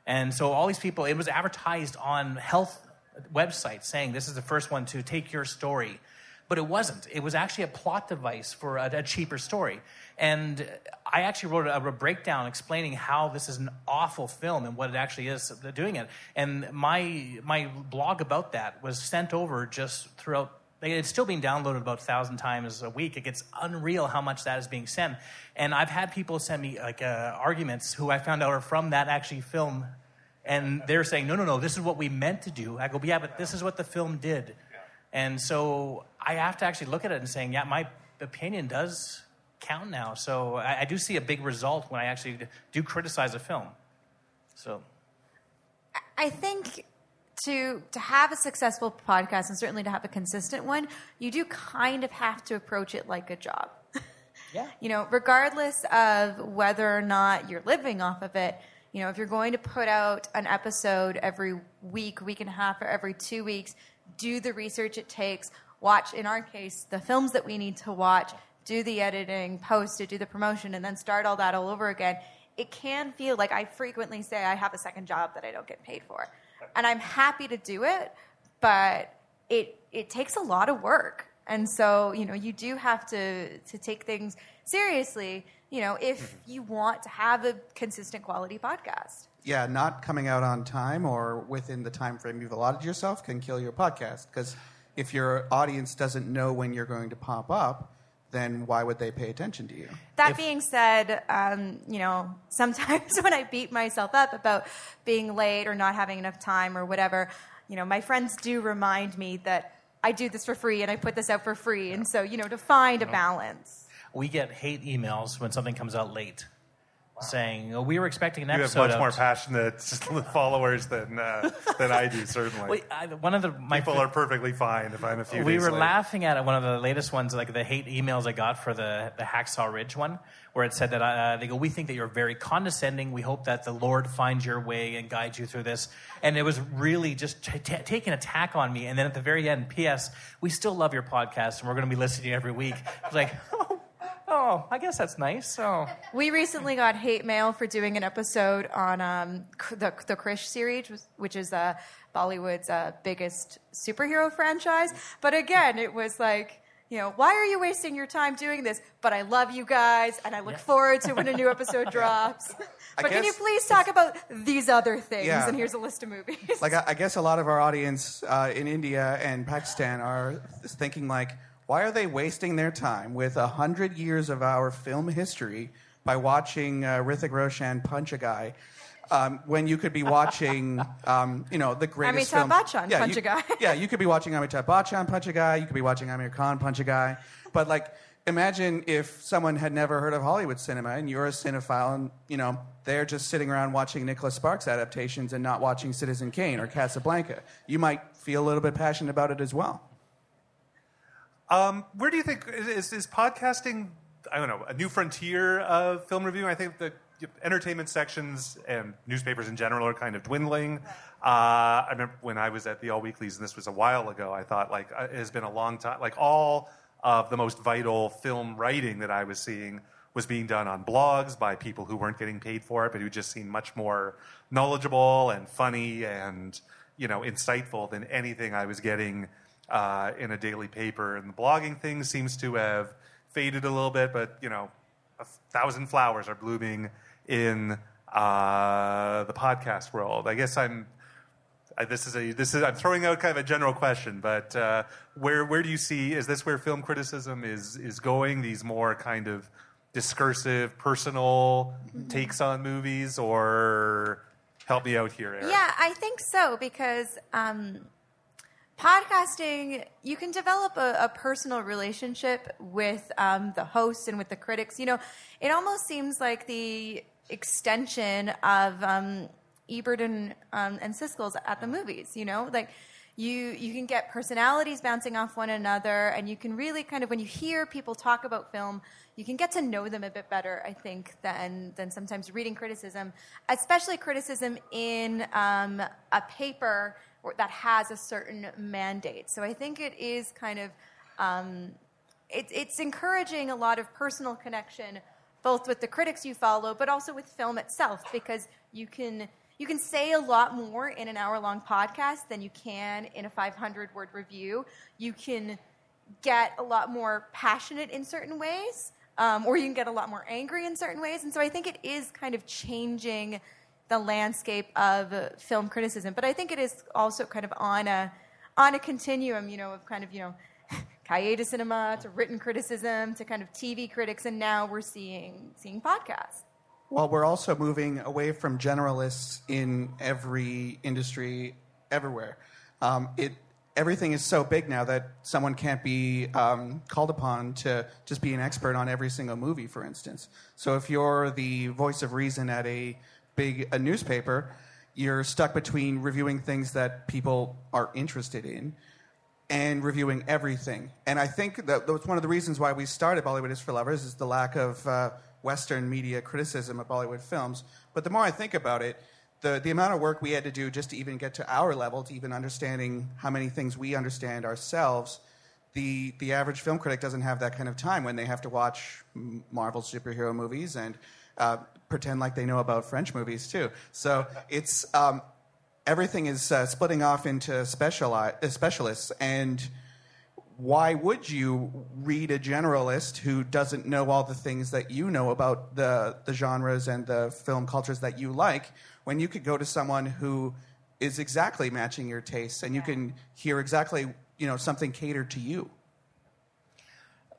And so all these people, it was advertised on health websites saying this is the first one to take your story. But it wasn't. It was actually a plot device for a, a cheaper story. And I actually wrote a, a breakdown explaining how this is an awful film and what it actually is doing it. And my, my blog about that was sent over just throughout it's still being downloaded about a thousand times a week. It gets unreal how much that is being sent. And I've had people send me like uh, arguments who I found out are from that actually film, and they're saying, "No, no, no, this is what we meant to do." I go, "Yeah, but this is what the film did." And so I have to actually look at it and saying, "Yeah, my opinion does count now." So I, I do see a big result when I actually do criticize a film. So I think to to have a successful podcast and certainly to have a consistent one, you do kind of have to approach it like a job. (laughs) Yeah. you know, regardless of whether or not you're living off of it, you know, if you're going to put out an episode every week, week and a half, or every two weeks, do the research it takes. Watch, in our case, the films that we need to watch, do the editing, post it, do the promotion, and then start all that all over again. It can feel like I frequently say I have a second job that I don't get paid for. And I'm happy to do it, but it it takes a lot of work. And so, you know, you do have to to take things seriously, you know, if mm-hmm. you want to have a consistent quality podcast. Yeah, not coming out on time or within the time frame you've allotted yourself can kill your podcast. Because if your audience doesn't know when you're going to pop up, then why would they pay attention to you? That If- being said, um, you know, (laughs) sometimes when I beat myself up about being late or not having enough time or whatever, you know, my friends do remind me that I do this for free and I put this out for free. And so, you know, to find a balance. we get hate emails when something comes out late, saying oh, we were expecting an You have much out." more passionate (laughs) followers than uh, than I do. Certainly, Wait, I, one of the my people are perfectly fine if I'm a few we were late. laughing at one of the latest ones, like the hate emails I got for the, the Hacksaw Ridge one, where it said that uh, they go, "We think that you're very condescending. We hope that the Lord finds your way and guides you through this." And it was really just t- t- taking a tack on me. And then at the very end, P.S. We still love your podcast, and we're going to be listening every week. I was like, (laughs) "Oh, oh, I guess that's nice." So (laughs) We recently got hate mail for doing an episode on um, the, the Krrish series, which is uh, Bollywood's uh, biggest superhero franchise. But again, it was like, you know, why are you wasting your time doing this? But I love you guys, and I look forward to when a new episode (laughs) drops. But can you please talk about these other things? Yeah. And here's a list of movies. like I, I guess a lot of our audience uh, in India and Pakistan are thinking like, why are they wasting their time with a hundred years of our film history by watching uh, Hrithik Roshan punch a guy? Um, when you could be watching, (laughs) um, you know, the greatest Amitabh film. Bachchan punch you- a guy. (laughs) yeah, you could be watching Amitabh Bachchan punch a guy. You could be watching Aamir Khan punch a guy. But like, imagine if someone had never heard of Hollywood cinema and you're a cinephile, and you know they're just sitting around watching Nicholas Sparks adaptations and not watching Citizen Kane or Casablanca. You might feel a little bit passionate about it as well. Um, where do you think is, is podcasting? I don't know, a new frontier of film reviewing. I think the entertainment sections and newspapers in general are kind of dwindling. Uh, I remember when I was at the All Weeklies, and this was a while ago. I thought like uh, it has been a long time. Like all of the most vital film writing that I was seeing was being done on blogs by people who weren't getting paid for it, but who just seemed much more knowledgeable and funny and you know insightful than anything I was getting uh, in a daily paper. And the blogging thing seems to have faded a little bit, but you know, a thousand flowers are blooming in uh, the podcast world. I guess I'm. I, this is a this is I'm throwing out kind of a general question, but uh, where where do you see is this where film criticism is is going? These more kind of discursive, personal mm-hmm. takes on movies, or help me out here. Yeah, I think so because um, podcasting, you can develop a, a personal relationship with um, the host and with the critics. You know, it almost seems like the extension of um, Ebert and um, and Siskel's at the movies. You know, like you you can get personalities bouncing off one another, and you can really kind of when you hear people talk about film, you can get to know them a bit better. I think than than sometimes reading criticism, especially criticism in um, a paper that has a certain mandate. So I think it is kind of um, it, it's encouraging a lot of personal connection, both with the critics you follow, but also with film itself, because you can you can say a lot more in an hour long podcast than you can in a 500 word review. You can get a lot more passionate in certain ways, um, or you can get a lot more angry in certain ways. And so I think it is kind of changing the landscape of film criticism. But I think it is also kind of on a on a continuum, you know, of kind of you know, (laughs) Cahiers du cinéma to written criticism to kind of TV critics, and now we're seeing seeing podcasts. Well, we're also moving away from generalists in every industry, everywhere. Um, it everything is so big now that someone can't be um, called upon to just be an expert on every single movie, for instance. So if you're the voice of reason at a big a newspaper, you're stuck between reviewing things that people are interested in and reviewing everything. And I think that was one of the reasons why we started Bollywood is for Lovers is the lack of uh, Western media criticism of Bollywood films. But the more I think about it, the, the amount of work we had to do just to even get to our level, to even understanding how many things we understand ourselves, the, the average film critic doesn't have that kind of time when they have to watch Marvel superhero movies and uh, pretend like they know about French movies too. So it's um, everything is uh, splitting off into speciali- uh, specialists. And why would you read a generalist who doesn't know all the things that you know about the, the genres and the film cultures that you like when you could go to someone who is exactly matching your tastes and you can hear exactly you know something catered to you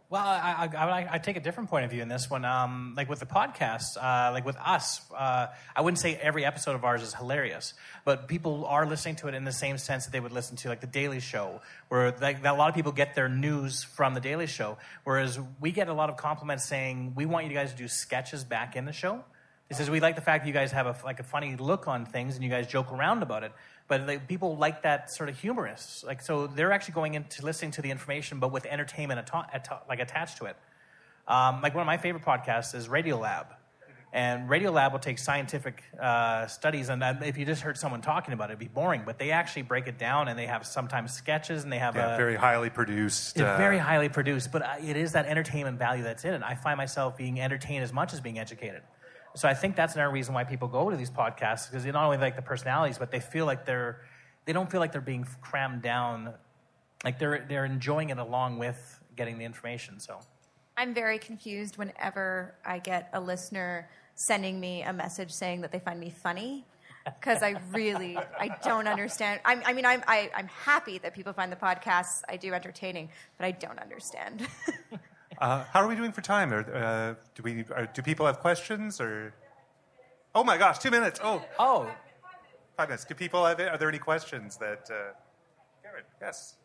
well, I, I, I, take a different point of view in this one. Um, like with the podcast, uh, like with us, uh, I wouldn't say every episode of ours is hilarious, but people are listening to it in the same sense that they would listen to like the Daily Show, where like, a lot of people get their news from the Daily Show, whereas we get a lot of compliments saying we want you guys to do sketches back in the show. He says we like the fact that you guys have a, like a funny look on things and you guys joke around about it but like, people like that sort of humorous. Like so, they're actually going into listening to the information, but with entertainment atta- atta- like attached to it. Um, like one of my favorite podcasts is Radiolab, and Radiolab will take scientific uh, studies, and if you just heard someone talking about it, it'd be boring. But they actually break it down, and they have sometimes sketches, and they have yeah, a, very highly produced. Uh, very highly produced, but uh, it is that entertainment value that's in it. I find myself being entertained as much as being educated. So I think that's another reason why people go to these podcasts because they not only like the personalities, but they feel like they're they don't feel like they're being crammed down. Like they're they're enjoying it along with getting the information. So I'm very confused whenever I get a listener sending me a message saying that they find me funny because I really I don't understand. I'm, i mean, I'm I, am i am happy that people find the podcasts I do entertaining, but I don't understand. (laughs) Uh, how are we doing for time? Or, uh, do we? Are, do people have questions? Or oh my gosh, two minutes. Oh, oh, five minutes. Do people have? Are there any questions that? Uh, Karen, yes.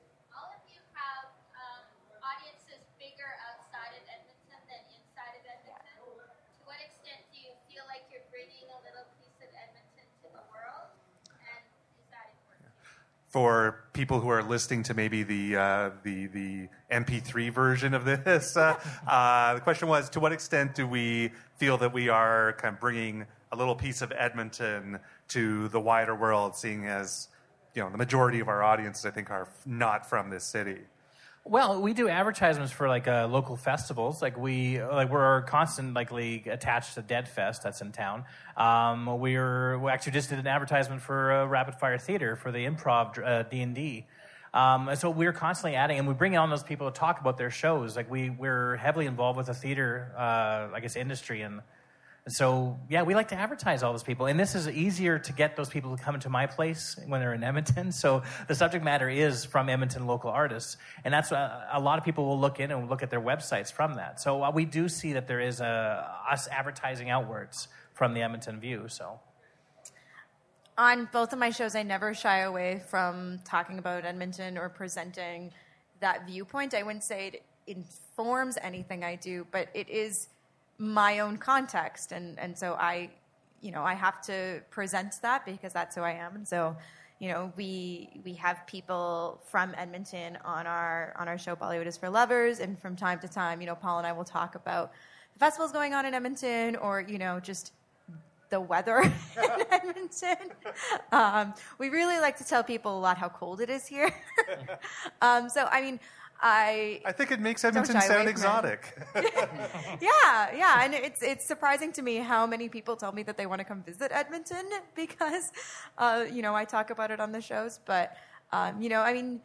For people who are listening to maybe the uh, the the MP3 version of this, uh, (laughs) uh, the question was: To what extent do we feel that we are kind of bringing a little piece of Edmonton to the wider world, seeing as you know the majority of our audiences, I think, are not from this city. Well, we do advertisements for like uh, local festivals. Like we, like we're constantly attached to Dead Fest that's in town. Um, we're we actually just did an advertisement for uh, Rapid Fire Theater for the Improv uh, D and D. Um, so we're constantly adding, and we bring on those people to talk about their shows. Like we we're heavily involved with the theater, uh, I guess, industry and so, yeah, we like to advertise all those people. And this is easier to get those people to come into my place when they're in Edmonton. (laughs) So the subject matter is from Edmonton local artists. And that's uh, a lot of people will look in and look at their websites from that. So uh, we do see that there is a, us advertising outwards from the Edmonton view. So. On both of my shows, I never shy away from talking about Edmonton or presenting that viewpoint. I wouldn't say it informs anything I do, but it is my own context and and so i you know i have to present that because that's who i am and so you know we we have people from edmonton on our on our show bollywood is for lovers and from time to time you know paul and i will talk about the festivals going on in edmonton or you know just the weather (laughs) in Edmonton. Um, we really like to tell people a lot how cold it is here. (laughs) um, so, I mean, I I think it makes Edmonton sound exotic. (laughs) yeah, yeah, and it's it's surprising to me how many people tell me that they want to come visit Edmonton (laughs) because, uh, you know, I talk about it on the shows. But um, you know, I mean,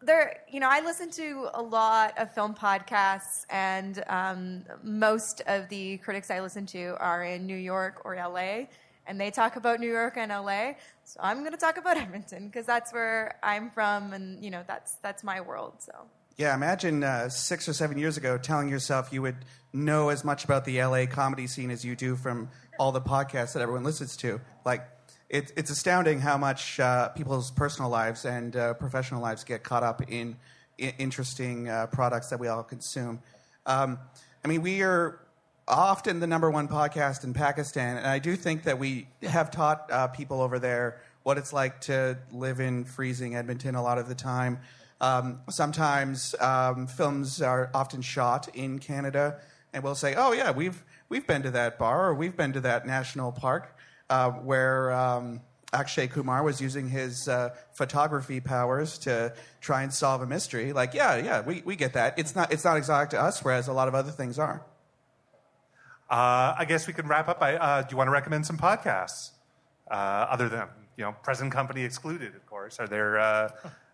there, you know, I listen to a lot of film podcasts, and um, most of the critics I listen to are in New York or LA. And they talk about New York and LA, so I'm going to talk about (laughs) Edmonton because that's where I'm from, and you know that's that's my world. So yeah, imagine uh, six or seven years ago telling yourself you would know as much about the LA comedy scene as you do from all the podcasts that everyone listens to. Like, it, it's astounding how much uh, people's personal lives and uh, professional lives get caught up in, in interesting uh, products that we all consume. Um, I mean, we are often the number one podcast in Pakistan, and I do think that we have taught uh, people over there what it's like to live in freezing Edmonton a lot of the time. Um, sometimes um, films are often shot in Canada, and we'll say, "Oh yeah, we've we've been to that bar or we've been to that national park uh, where." Um, Akshay Kumar was using his uh, photography powers to try and solve a mystery. Like, yeah, yeah, we, we get that. It's not, it's not exotic to us, whereas a lot of other things are. Uh, I guess we can wrap up. By, uh, do you want to recommend some podcasts uh, other than you know present company excluded? Of course, are there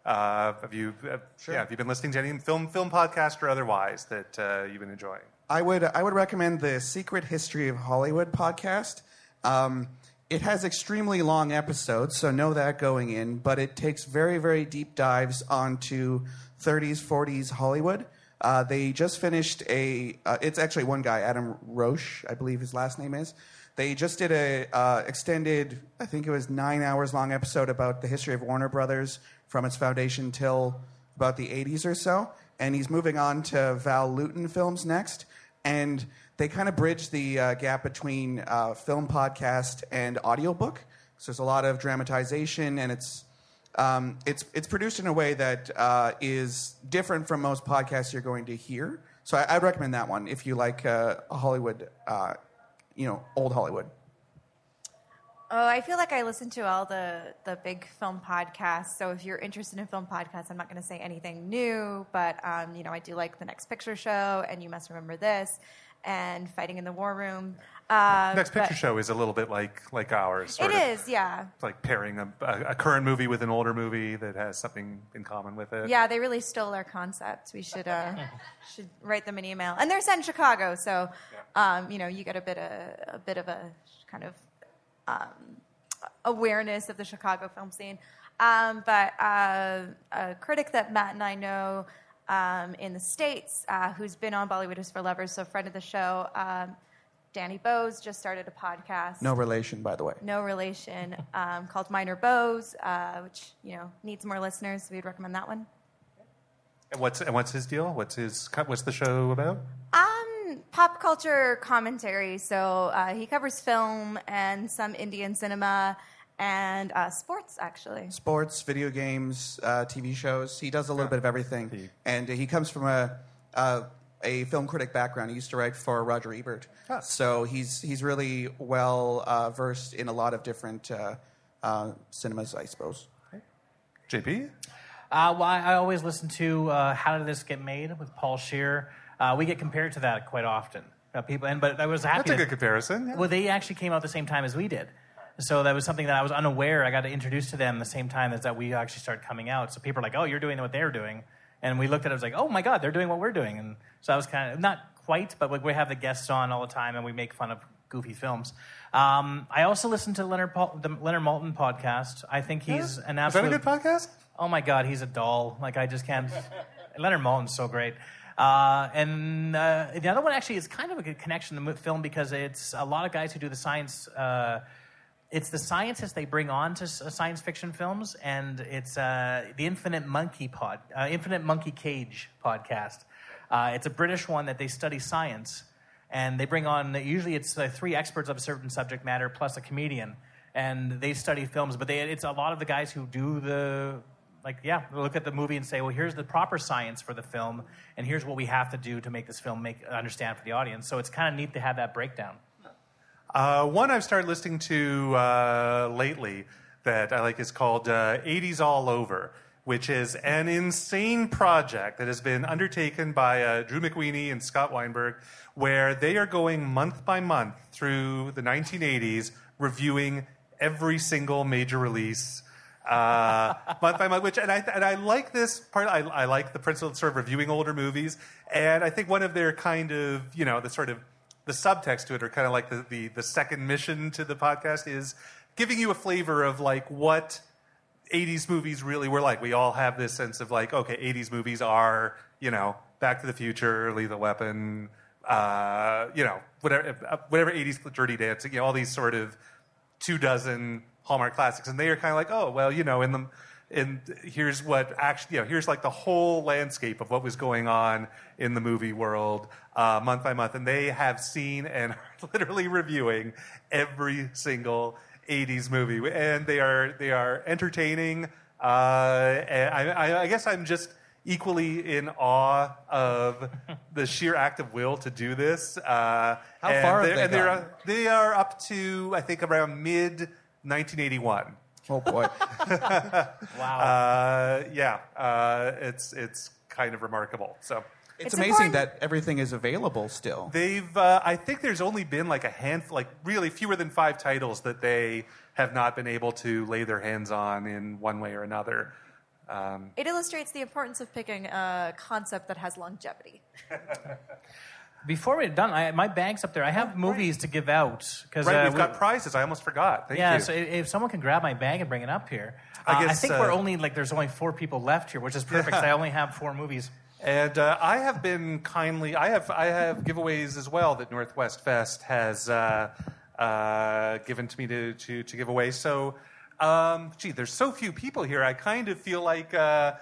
uh, have you, uh, sure. yeah, have you been listening to any film, film podcast or otherwise that uh, you've been enjoying? I would, I would recommend the Secret History of Hollywood podcast. Um, it has extremely long episodes, so know that going in, but it takes very, very deep dives onto 30s, 40s Hollywood. Uh, they just finished a, uh, it's actually one guy, Adam Roche, I believe his last name is. They just did a uh, extended, I think it was nine hours long episode about the history of Warner Brothers from its foundation till about the 80s or so. And he's moving on to Val Lewton films next. And they kind of bridge the uh, gap between uh, film podcast and audiobook. So there's a lot of dramatization, and it's um, it's it's produced in a way that uh, is different from most podcasts you're going to hear. So I, would recommend that one if you like uh, Hollywood, uh, you know, old Hollywood. Oh, I feel like I listen to all the the big film podcasts. So if you're interested in film podcasts, I'm not going to say anything new, but um, you know, I do like the Next Picture Show, and you must remember this, and Fighting in the War Room. Uh, Next Picture Show is a little bit like like ours. It is, yeah. It's like pairing a, a, current movie with an older movie that has something in common with it. Yeah, they really stole our concept. We should uh, (laughs) should write them an email, and they're set in Chicago, so um, you know you get a bit of a bit of a kind of um, awareness of the Chicago film scene. Um, but uh, a critic that Matt and I know um, in the States uh, who's been on Bollywood is for Lovers, so a friend of the show, um, Danny Bose, just started a podcast. No relation, by the way. No relation, (laughs) um, called Minor Bose, uh, which you know needs more listeners. So we'd recommend that one. And what's and what's his deal? What's his what's the show about? Um, pop culture commentary. So uh, he covers film and some Indian cinema, and uh, sports, actually. Sports, video games, uh, TV shows. He does a little bit of everything. And he comes from a, uh, a film critic background. He used to write for Roger Ebert. Ah. So he's, he's really well uh, versed in a lot of different uh, uh, cinemas, I suppose. JP? Uh, well, I, I always listen to uh, "How Did This Get Made" with Paul Scheer. Uh, we get compared to that quite often. Uh, people, and but I was happy. That's a that- good comparison. yeah. Well, they actually came out the same time as we did. So that was something that I was unaware. I got introduced to them the same time as that we actually started coming out. So people are like, "Oh, you're doing what they're doing," and we looked at it. Was like, "Oh my God, they're doing what we're doing." And so I was kind of not quite, but like we have the guests on all the time, and we make fun of goofy films. Um, I also listen to Leonard Paul, the Leonard Maltin podcast. I think he's an absolute. Is that a good podcast? Oh my God, he's a doll. Like I just can't. Leonard Maltin's so great. Uh, and uh, the other one actually is kind of a good connection to the film because it's a lot of guys who do the science. Uh, it's the scientists they bring on to science fiction films, and it's uh, the Infinite Monkey Pod, uh, Infinite Monkey Cage podcast. Uh, it's a British one that they study science, and they bring on usually it's uh, three experts of a certain subject matter plus a comedian, and they study films. But they, it's a lot of the guys who do the like yeah look at the movie and say well here's the proper science for the film and here's what we have to do to make this film make understand for the audience so it's kind of neat to have that breakdown Uh, one I've started listening to uh, lately that I like is called uh, 80s All Over, which is an insane project that has been undertaken by uh, Drew McWeeny and Scott Weinberg, where they are going month by month through the 1980s, reviewing every single major release. Uh, month by month, which and I and I like this part. I, I like the principle of sort of reviewing older movies, and I think one of their kind of you know the sort of the subtext to it, or kind of like the, the, the second mission to the podcast, is giving you a flavor of like what 80s movies really were like. We all have this sense of like, okay, 80s movies are, you know, Back to the Future, Lethal Weapon, uh, you know, whatever, uh, whatever 80s Dirty Dancing, you know, all these sort of two dozen Hallmark classics, and they are kind of like, oh, well, you know, in the and here's what actually, you know, here's like the whole landscape of what was going on in the movie world uh, month by month, and they have seen and are (laughs) literally reviewing every single 80s movie, and they are they are entertaining. Uh, and I, I, I guess I'm just equally in awe of the sheer act of will to do this. Uh, How and far they're- they and uh, they are up to I think around mid 1981. Oh boy. (laughs) wow Uh, yeah, uh, it's it's kind of remarkable. So It's, It's amazing important- that everything is available still. they've uh, I think there's only been like a handful, like really fewer than five titles that they have not been able to lay their hands on in one way or another. Um, It illustrates the importance of picking a concept that has longevity. (laughs) before we're done I, my bag's up there i have movies to give out because right, uh, we've we- got prizes. I almost forgot. Thank yeah, you. so if, if someone can grab my bag and bring it up here, I Uh, I guess, think uh, we're only like there's only four people left here, which is perfect. 'cause I (laughs) only have four movies. And uh, I have been kindly, I have, I have giveaways as well that Northwest Fest has uh, uh, given to me to, to, to give away. So, um, gee, there's so few people here. I kind of feel like, uh,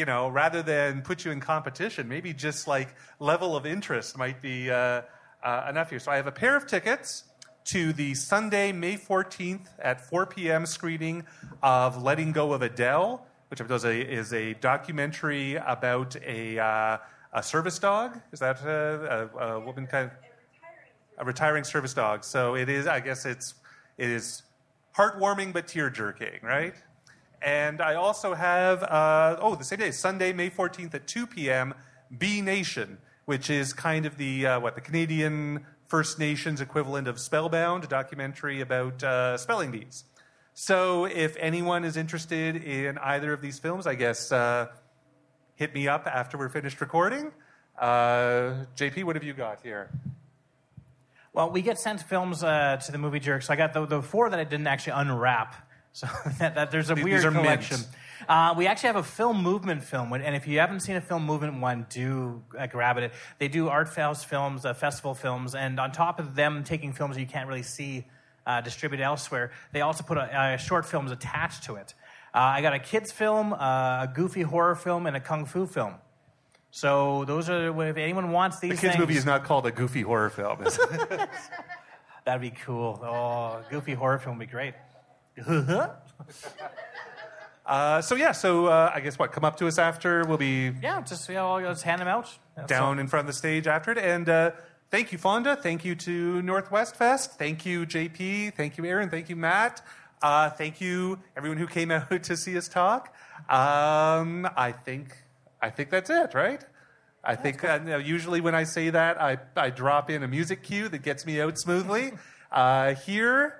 you know, rather than put you in competition, maybe just like level of interest might be uh, uh, enough here. So I have a pair of tickets to the Sunday, May 14th at 4 p.m. screening of Letting Go of Adele, which is a, is a documentary about a, uh, a service dog. Is that uh, a, a woman kind of a retiring service dog? So it is. I guess it's it is heartwarming but tear jerking, right? And I also have uh, oh the same day, Sunday, May 14th at 2 p.m. Bee Nation, which is kind of the uh, what the Canadian First Nations equivalent of Spellbound, a documentary about uh, spelling bees. So if anyone is interested in either of these films, I guess uh, hit me up after we're finished recording. Uh, JP, what have you got here? Well, we get sent films uh, to the movie jerk, so I got the, the four that I didn't actually unwrap. So (laughs) that, that there's a These- weird these collection. Uh, we actually have a film movement film, and if you haven't seen a film movement one, do uh, grab it. They do art house films, uh, festival films, and on top of them taking films you can't really see uh, distributed elsewhere, they also put a, short films attached to it. Uh, I got a kids film, uh, a goofy horror film, and a kung fu film. So those are if anyone wants these The kids' things, movie is not called a goofy horror film. (laughs) That'd be cool. Oh, goofy horror film would be great. Uh, so yeah, so uh, I guess what come up to us after. We'll be yeah, just yeah, I'll just hand them out. That's down all. in front of the stage after it. And uh, thank you, Fonda. Thank you to Northwest Fest. Thank you, JP. Thank you, Erin. Thank you, Matt. Uh, thank you, everyone who came out (laughs) to see us talk. Um, I think I think that's it, right? I think uh, you know, usually when I say that, I, I drop in a music cue that gets me out smoothly. (laughs) Uh, here,